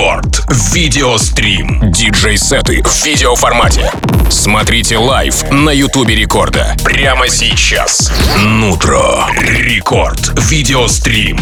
Record. Video Stream. Диджей-сеты в видеоформате. Смотрите лайв на Ютубе Рекорда. Прямо сейчас. Nootro. Record. Video Stream.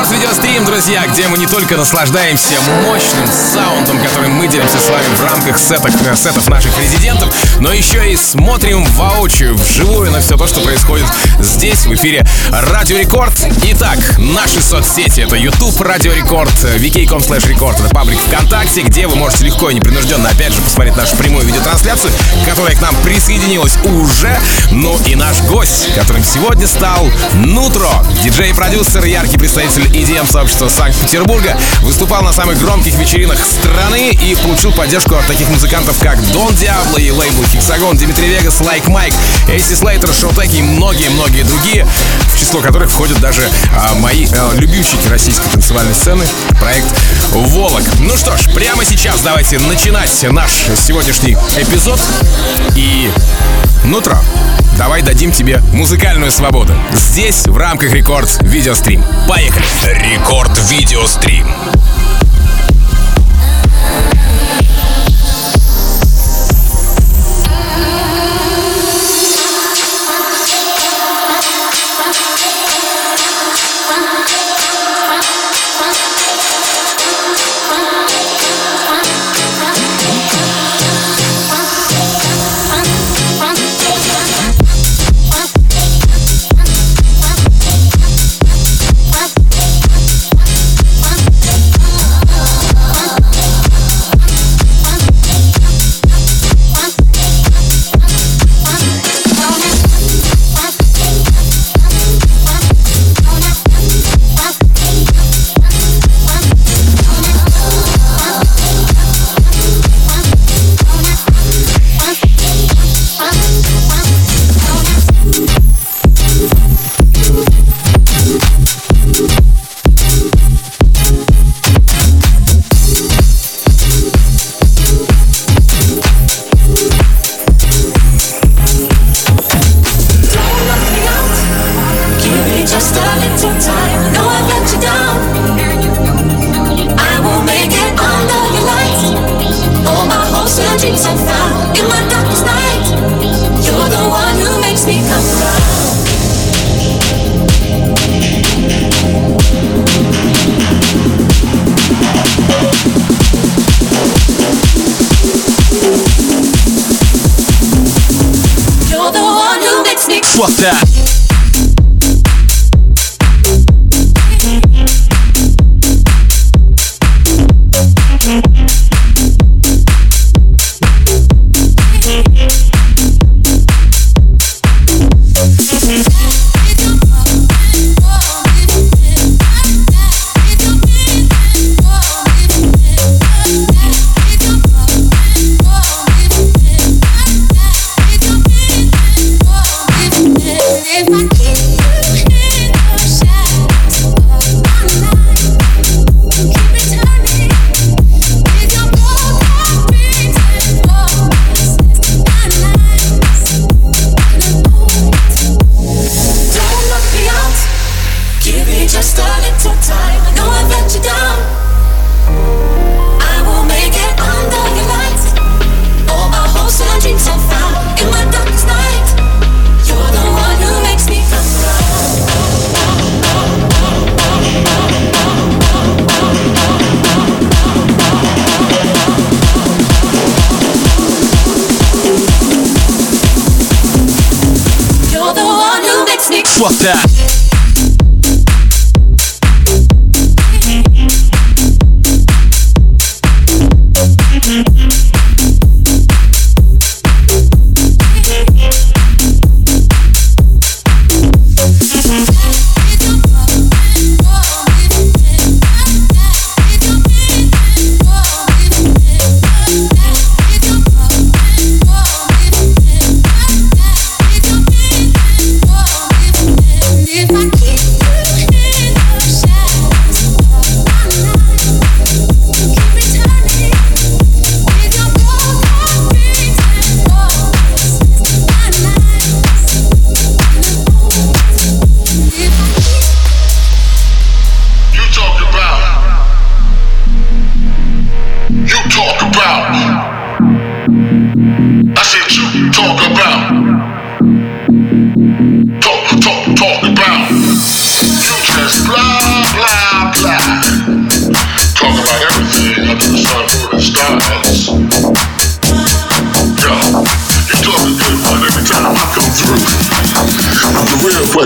Video Stream, друзья, где мы не только наслаждаемся мощным саундом, которым мы делимся с вами в рамках сеток, э, сетов наших резидентов, но еще и смотрим воочию, вживую на все то, что происходит здесь, в эфире Радио Рекорд. Итак, наши соцсети — это YouTube Радио Рекорд, vk.com slash record, это паблик ВКонтакте, где вы можете легко и непринужденно, опять же, посмотреть нашу прямую видеотрансляцию, которая к нам присоединилась уже, ну и наш гость, которым сегодня стал Nootro, диджей-продюсер, яркий представитель EDM-сообщества Санкт-Петербурга, выступал на самых громких вечеринках страны и получил поддержку от таких музыкантов, как Don Diablo и лейбл Hexagon, Dimitri Vegas, Like Mike, AC Slater, Showtek и многие-многие другие, в число которых входят даже а, мои а, любимчики российской танцевальной сцены, проект Volac. Ну что ж, прямо сейчас давайте начинать наш сегодняшний эпизод и Nootro. Давай дадим тебе музыкальную свободу. Здесь, в рамках Record Video Stream. Поехали! Record Video Stream.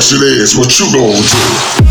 Question is, what you gonna do?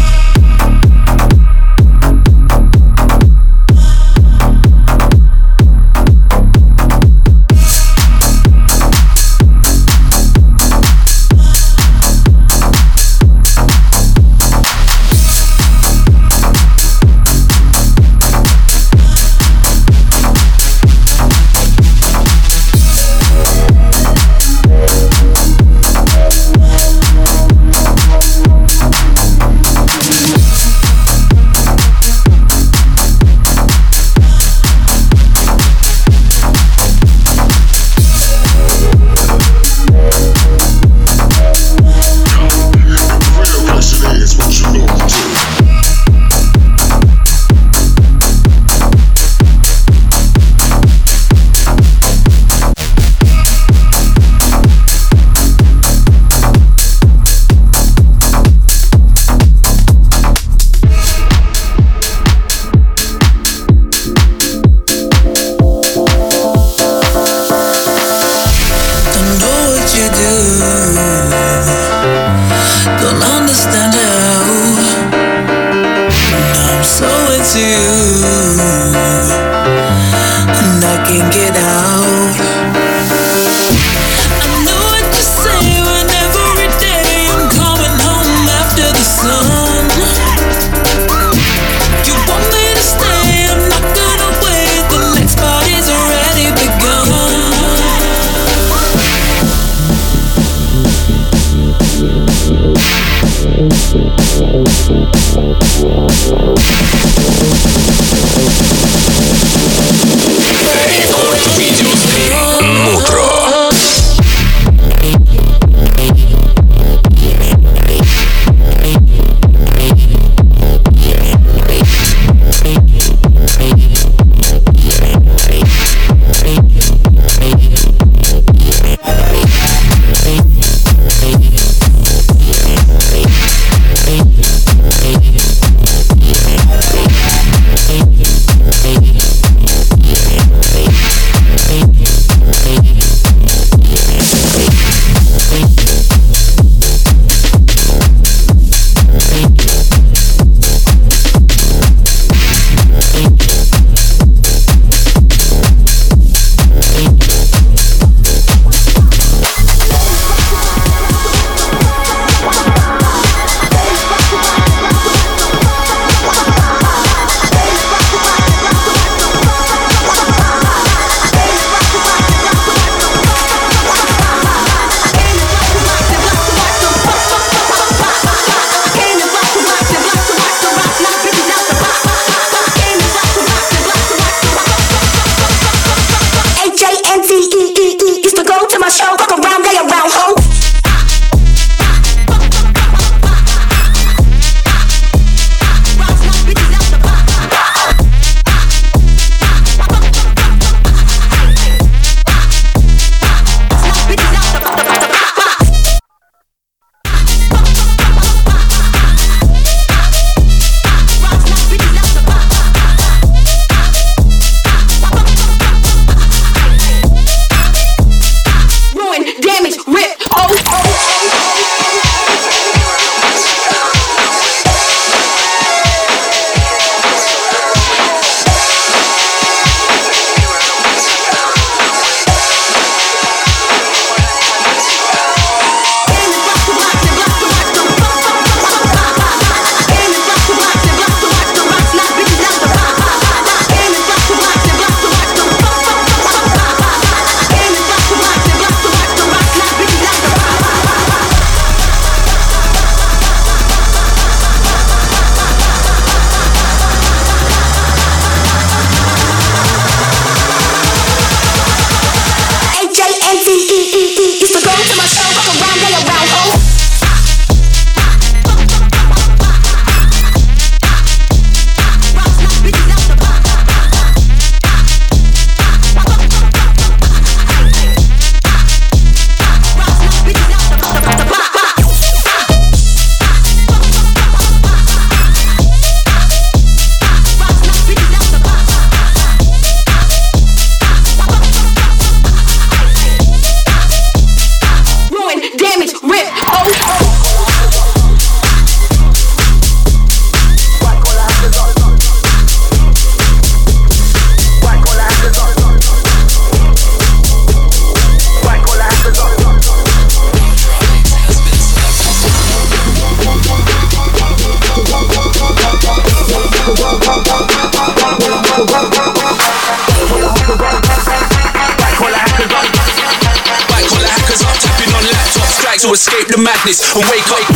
Madness and wake.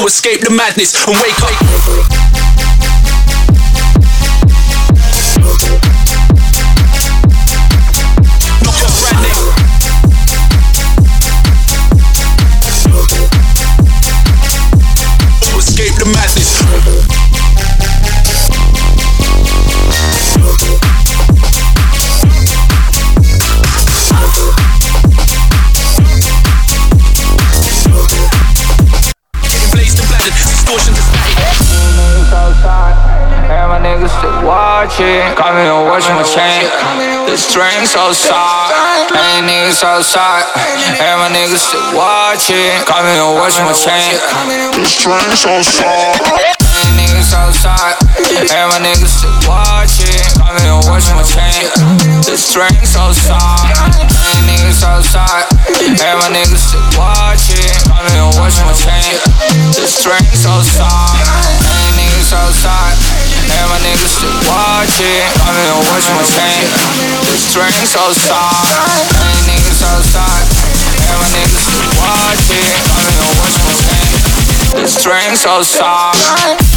To escape the madness and wake up. niggas so soft. Every niggas so and my niggas still watching. Call me and watch my chain. This train so soft. Every niggas so and my niggas still watching. Call me and watch my chain. This train so soft. Every niggas so and my niggas still watching. Call me and watch my chain. This train don't wish much pain. The strings so sad. Ain't niggas so sad. Every niggas watch it. I don't wish my pain. The strings so sad.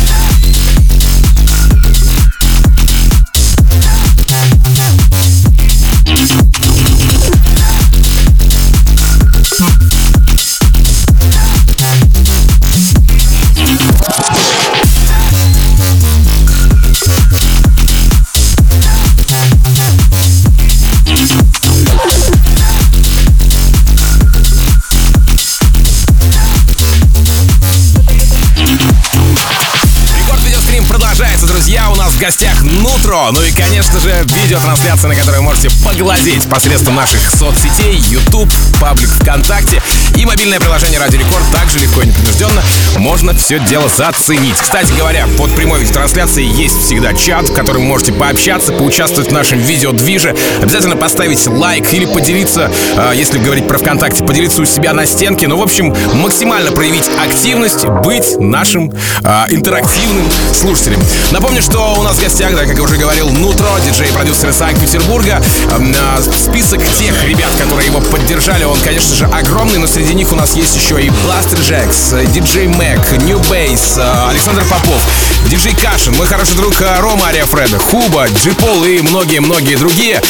Нутро. Ну и, конечно же, видеотрансляция, на которую можете поглазеть посредством наших соцсетей, YouTube, паблик ВКонтакте и мобильное приложение Радио Рекорд. Также легко и непринужденно можно все дело заценить. Кстати говоря, под прямой видеотрансляцией есть всегда чат, в котором можете пообщаться, поучаствовать в нашем видеодвиже. Обязательно поставить лайк или поделиться, а, если говорить про ВКонтакте, поделиться у себя на стенке. Ну, в общем, максимально проявить активность, быть нашим э, интерактивным слушателем. Напомню, что у нас в гостях, да, как я уже говорил, Нутро, диджей-продюсер из Санкт-Петербурга. Э, список тех ребят, которые его поддержали, он, конечно же, огромный, но среди них у нас есть еще и Бластер Джекс, диджей Мэг, Нью Бейс, Александр Попов, диджей Кашин, мой хороший друг э, Рома Ариафреда, Хуба, Джипол и многие-многие другие.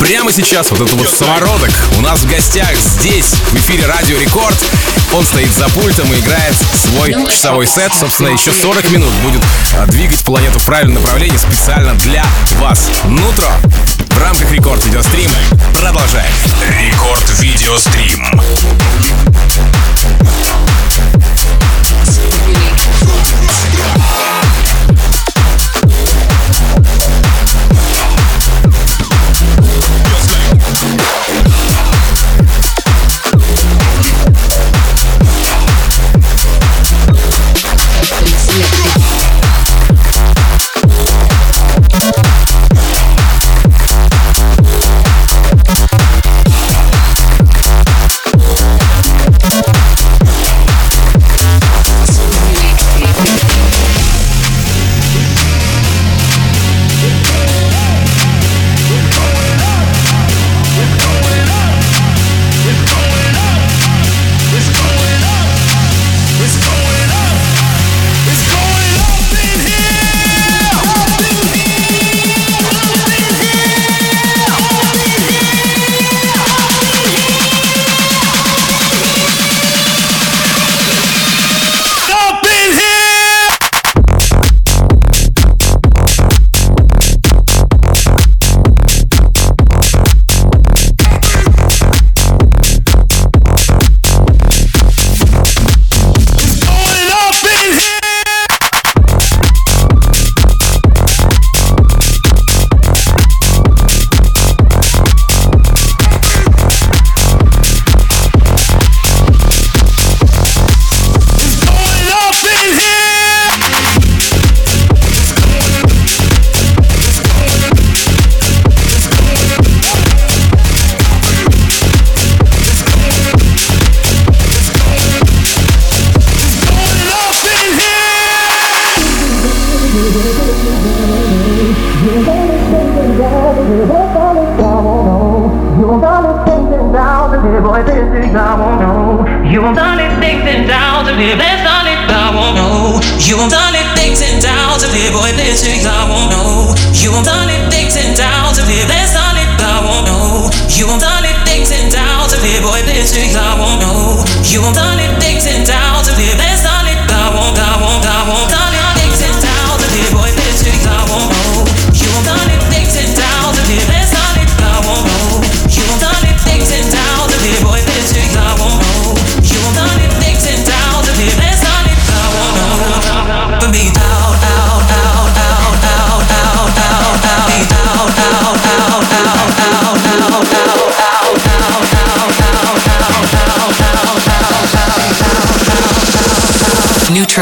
Прямо сейчас вот этот вот самородок у нас в гостях здесь, в эфире Радио Рекорд. Он стоит за пультом и играет свой часовой сет. Собственно, еще 40 минут будет а, двигать планету в правильном направлении специально для вас. Нутро в рамках рекорд видеострима продолжаем. Рекорд видеострим. Yeah.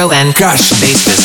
Pro and Gosh. bassist.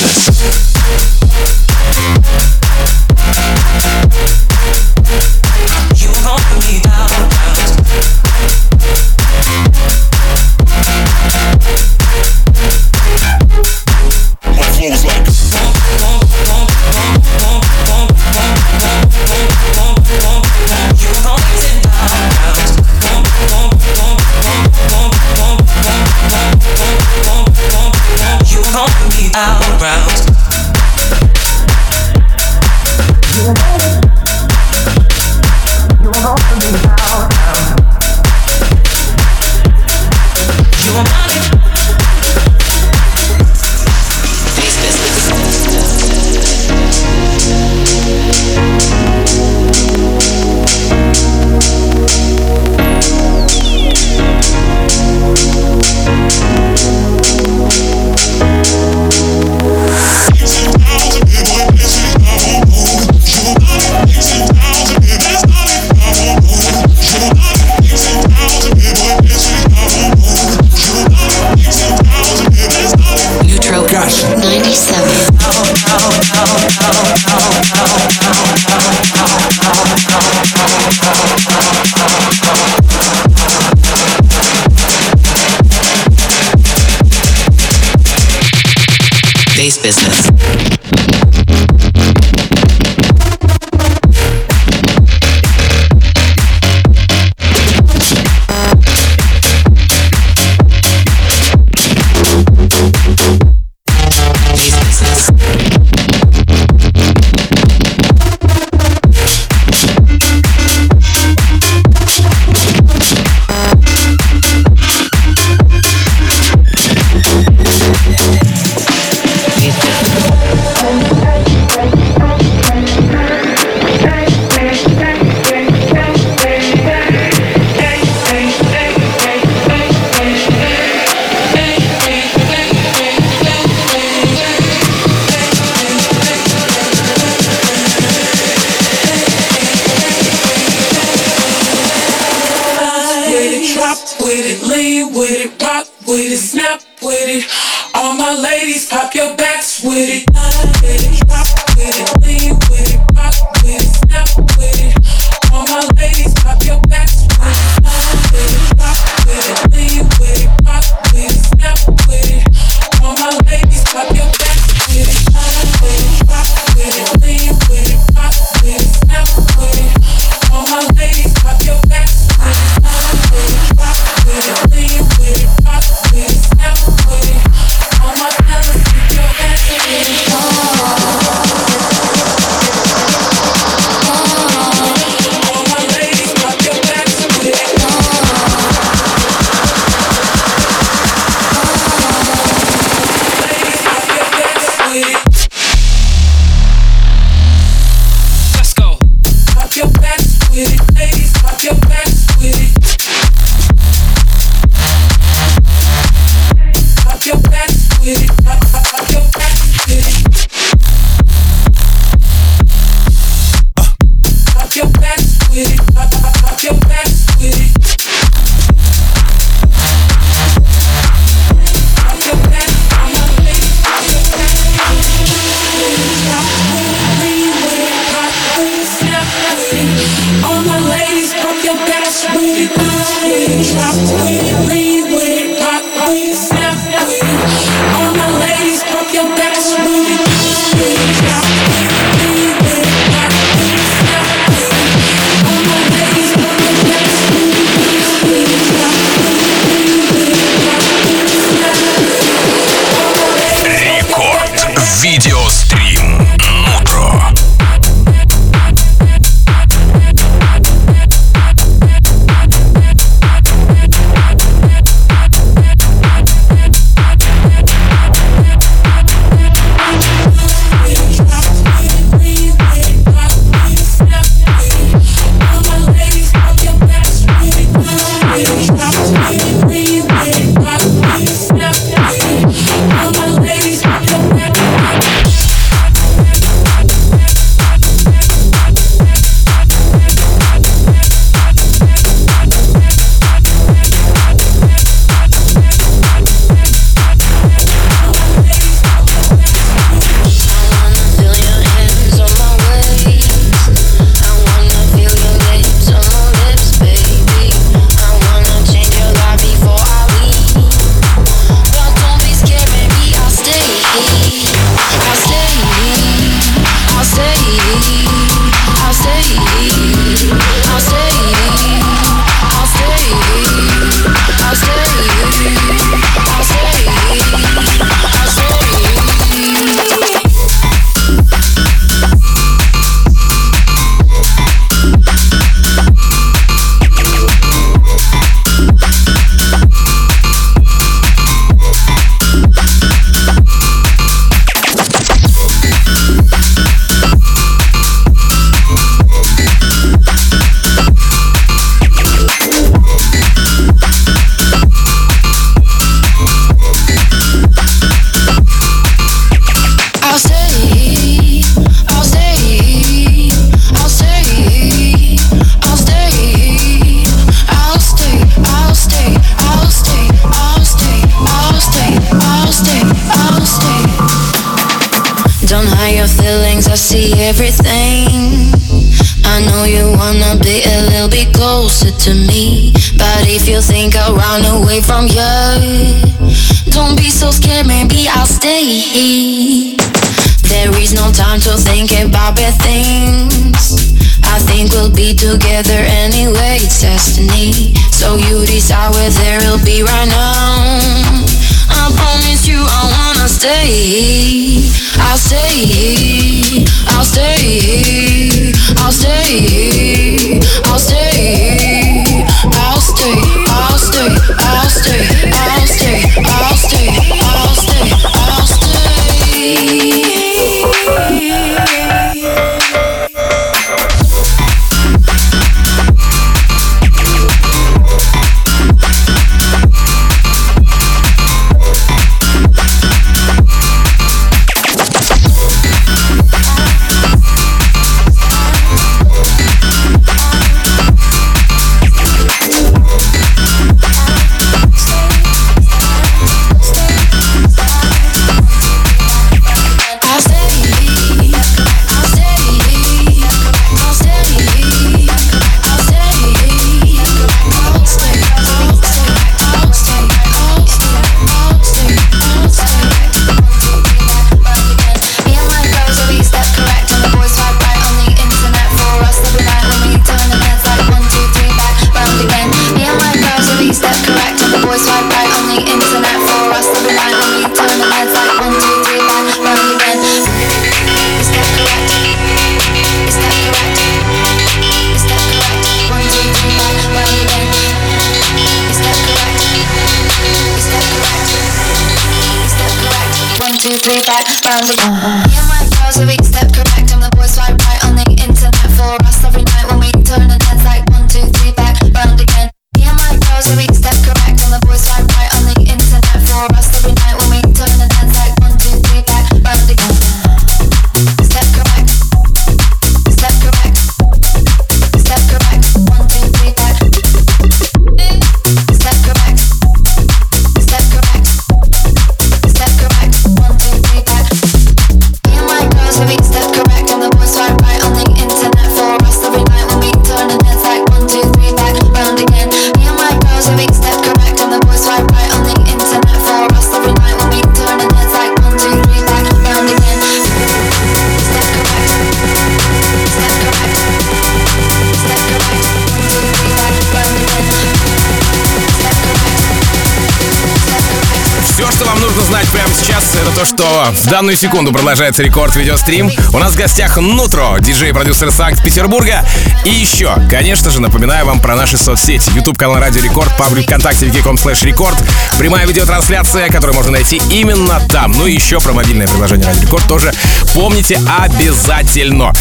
то, что в данную секунду продолжается Record Video Stream. У нас в гостях Nootro, диджей-продюсер Санкт-Петербурга. И еще, конечно же, напоминаю вам про наши соцсети. YouTube канал Радио Рекорд, паблик ВКонтакте, vk.com slash record. Прямая видеотрансляция, которую можно найти именно там. Ну и еще про мобильное приложение Радио Рекорд тоже помните обязательно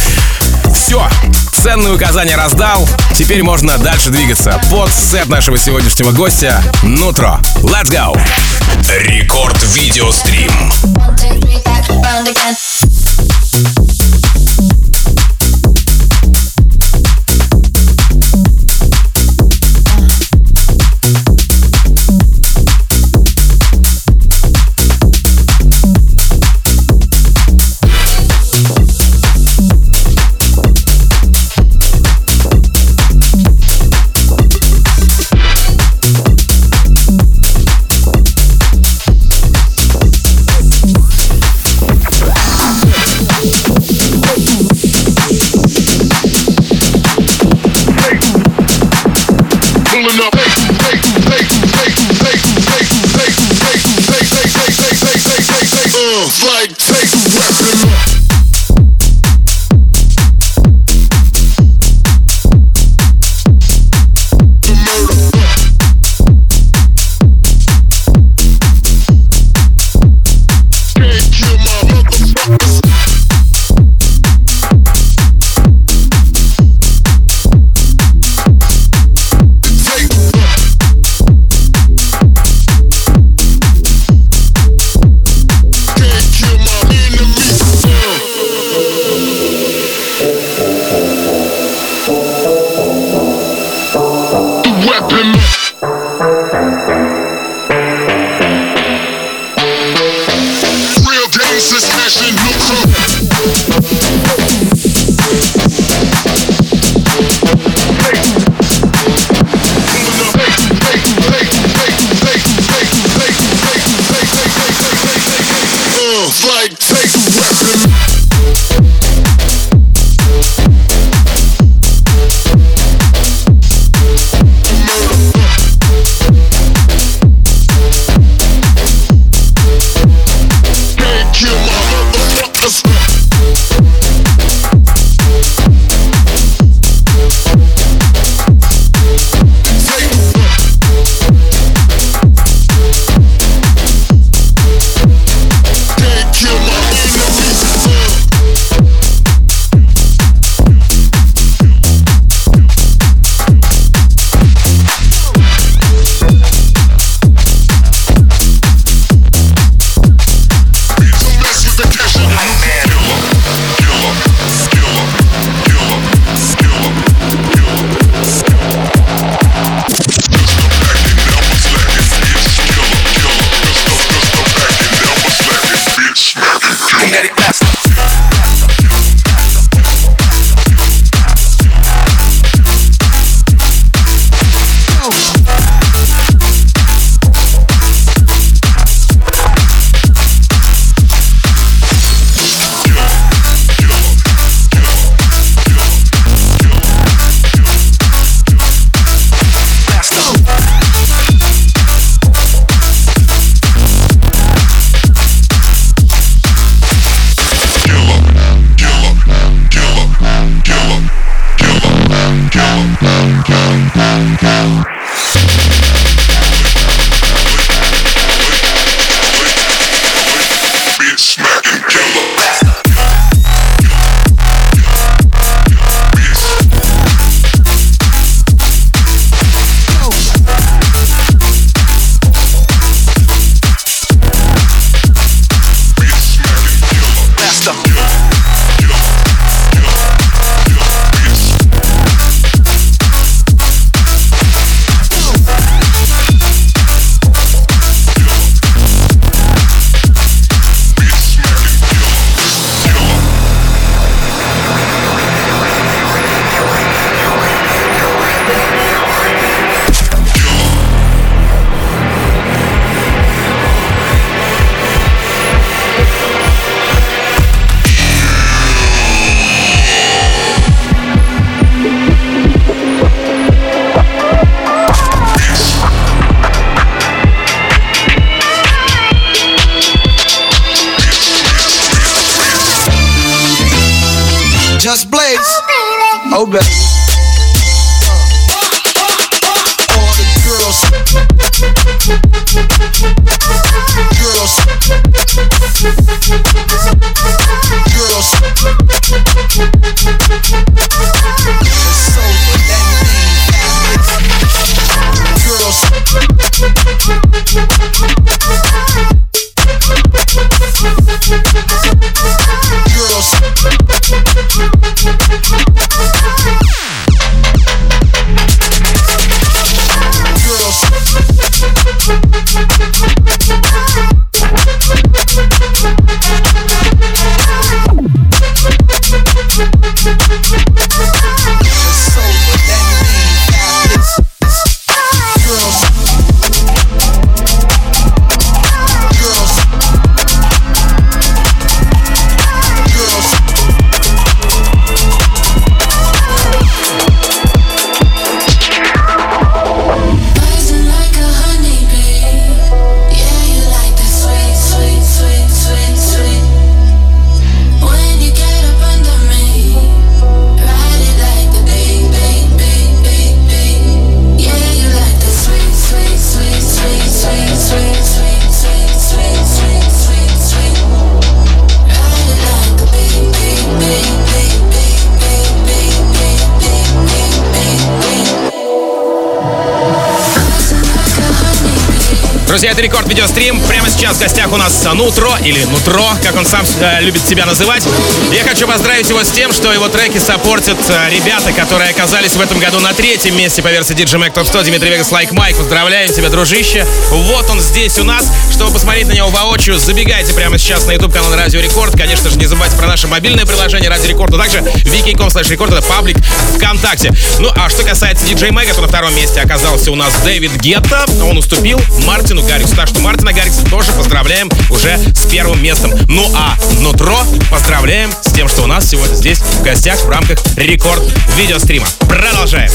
все. Ценные указания раздал. Теперь можно дальше двигаться. Под сет нашего сегодняшнего гостя Nootro. Let's go! Рекорд видеострим. Don't take me back. like Oh, baby. Друзья, это Record Video Stream. Прямо сейчас в гостях у нас Nootro, или Nootro, как он сам э, любит себя называть. Я хочу поздравить его с тем, что его треки саппортят э, ребята, которые оказались в этом году на третьем месте по версии DJ Mag Top 100. Dimitri Vegas, Like Mike. Поздравляем тебя, дружище. Вот он здесь у нас. Чтобы посмотреть на него воочию, забегайте прямо сейчас на YouTube канал Радио Рекорд. Конечно же, не забывайте про наше мобильное приложение Радио Рекорд, а также vk.com slash record, это паблик ВКонтакте. Ну, а что касается DJ Mag а, то на втором месте оказался у нас Дэвид Гетта. Он уступил Мартину Гарриксу. Так что Мартина Гаррикса тоже поздравляем уже с первым местом. Ну а Нутро поздравляем с тем, что у нас сегодня здесь в гостях в рамках Рекорд видеострима. Продолжаем.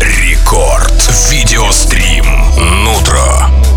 Рекорд. Видеострим. Нутро.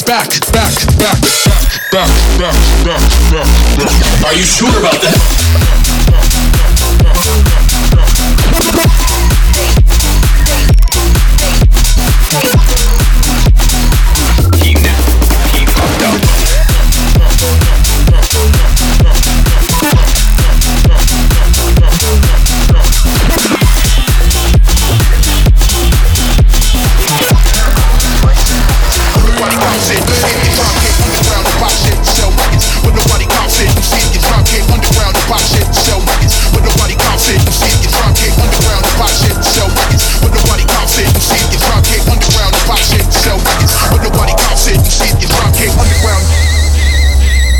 Back, back, back, back, back, back, back, back. Are you sure about that?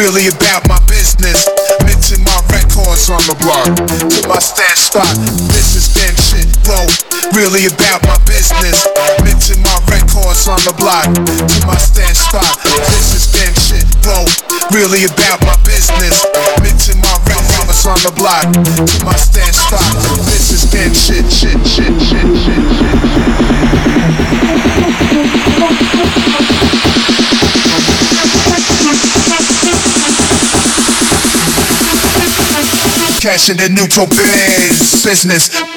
Really about my business. Mention my records on the block to my stand spot. This is gang shit, bro. Really about my business. Mention my records on the block to my stand spot. This is gang shit, bro. Really about my business. Mention my records on the block to my stand spot. This is gang shit, shit, shit, shit, shit, shit. Cashing the neutral biz business.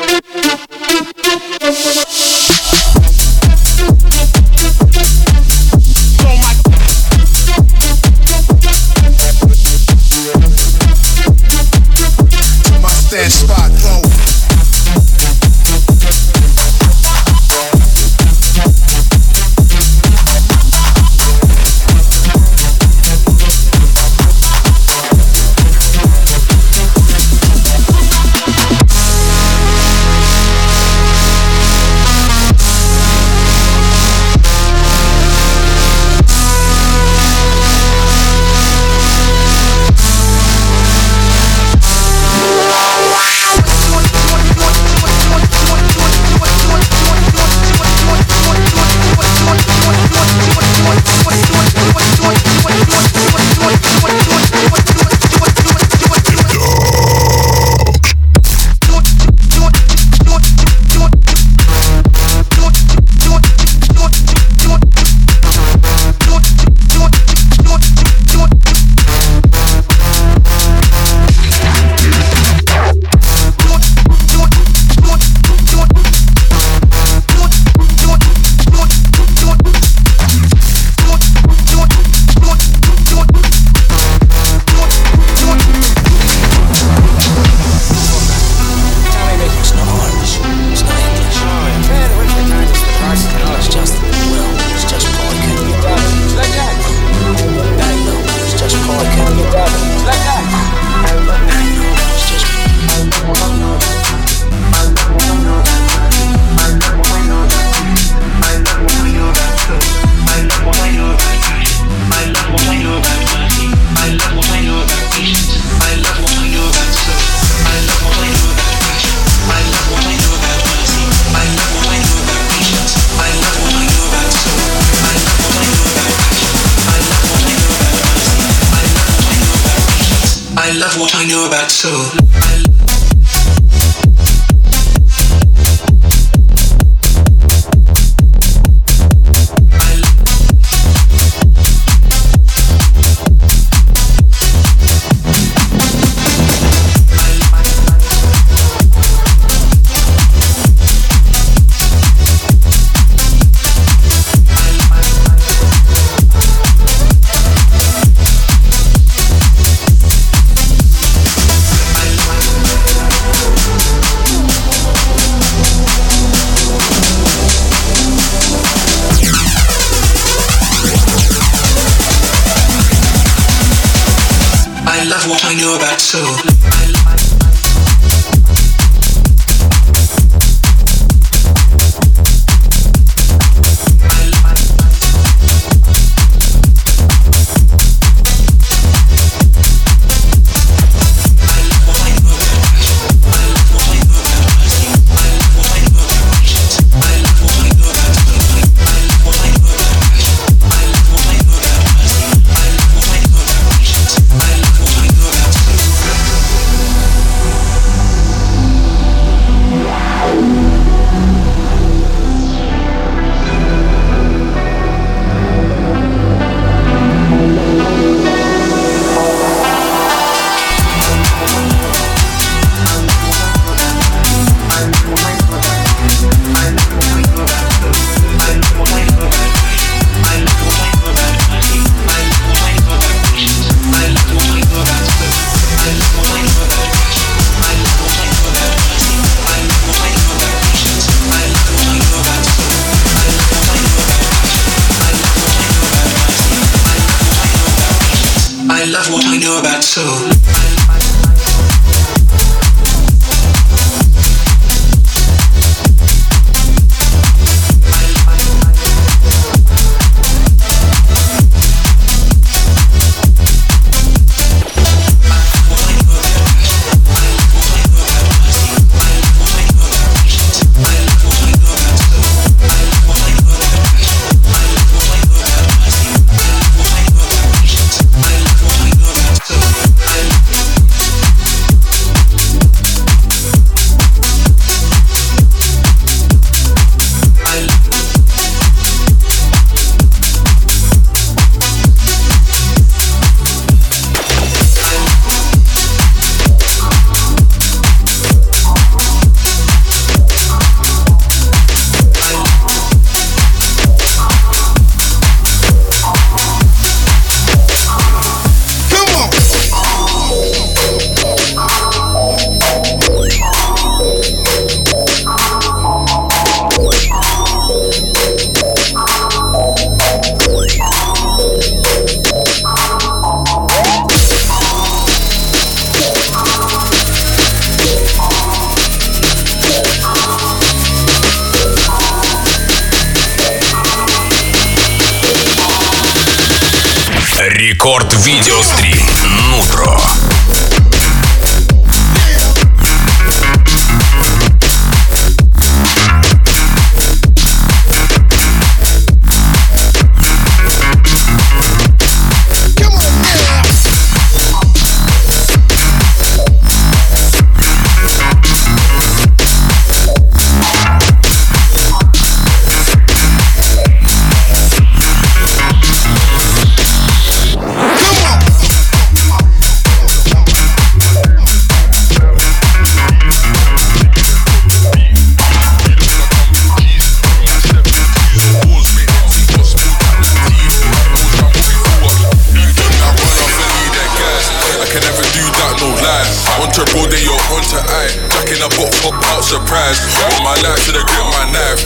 A box, pop out surprise. With my life, should have grip my knife.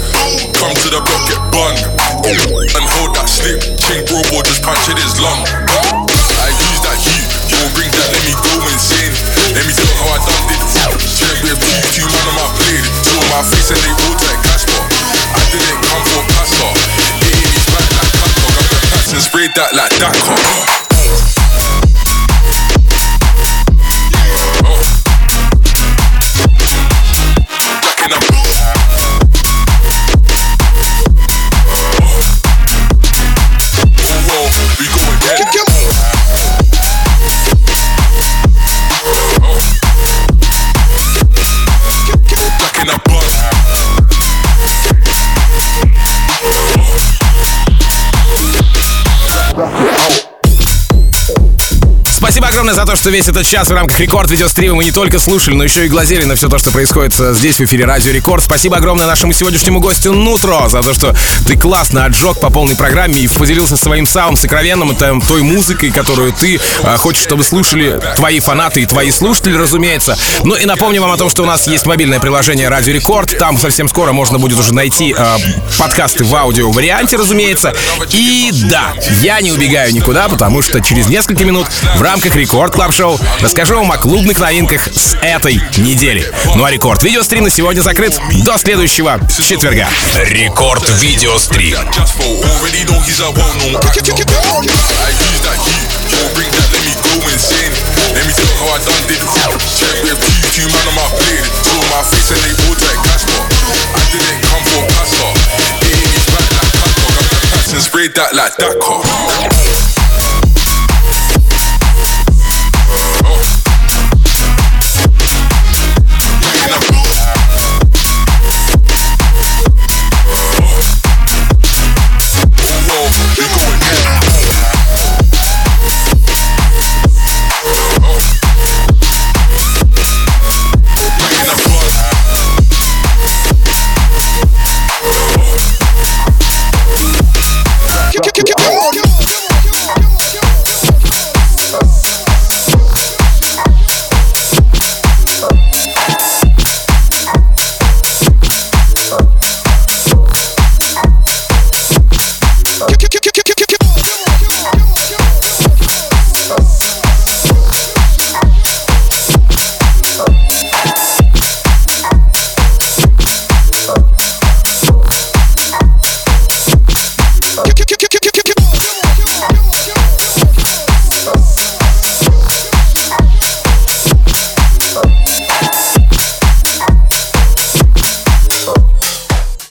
Come to the block, get bun. And hold that slip. Ching bro, boy, just punch it his lung. I use that heat. you won't bring that, let me go insane. Let me tell how I done it. Straight with two, two man on my blade. Two on my face and they roll like Casper. I didn't come for passer. Hitting these back like Casper. Got the and sprayed that like Dakar. Огромное за то, что весь этот час в рамках рекорд видеострима мы не только слушали, но еще и глазели на все то, что происходит э, здесь в эфире Радио Рекорд. Спасибо огромное нашему сегодняшнему гостю Нутро за то, что ты классно отжег по полной программе и поделился своим саундом сокровенным, это той музыкой, которую ты а, хочешь, чтобы слушали твои фанаты и твои слушатели, разумеется. Ну и напомню вам о том, что у нас есть мобильное приложение Радио Рекорд. Там совсем скоро можно будет уже найти а, подкасты в аудио варианте, разумеется. И да, я не убегаю никуда, потому что через несколько минут в рамках Рекорд Клаб Шоу расскажу вам о клубных новинках с этой недели. Ну а Рекорд видеострим на сегодня закрыт до следующего четверга. Рекорд видеострим. Let me tell how I done did Check with two man on my blade Two my face and they all like Casper I didn't come for pasta It ain't back like Casper Got the pass and sprayed that like Dakar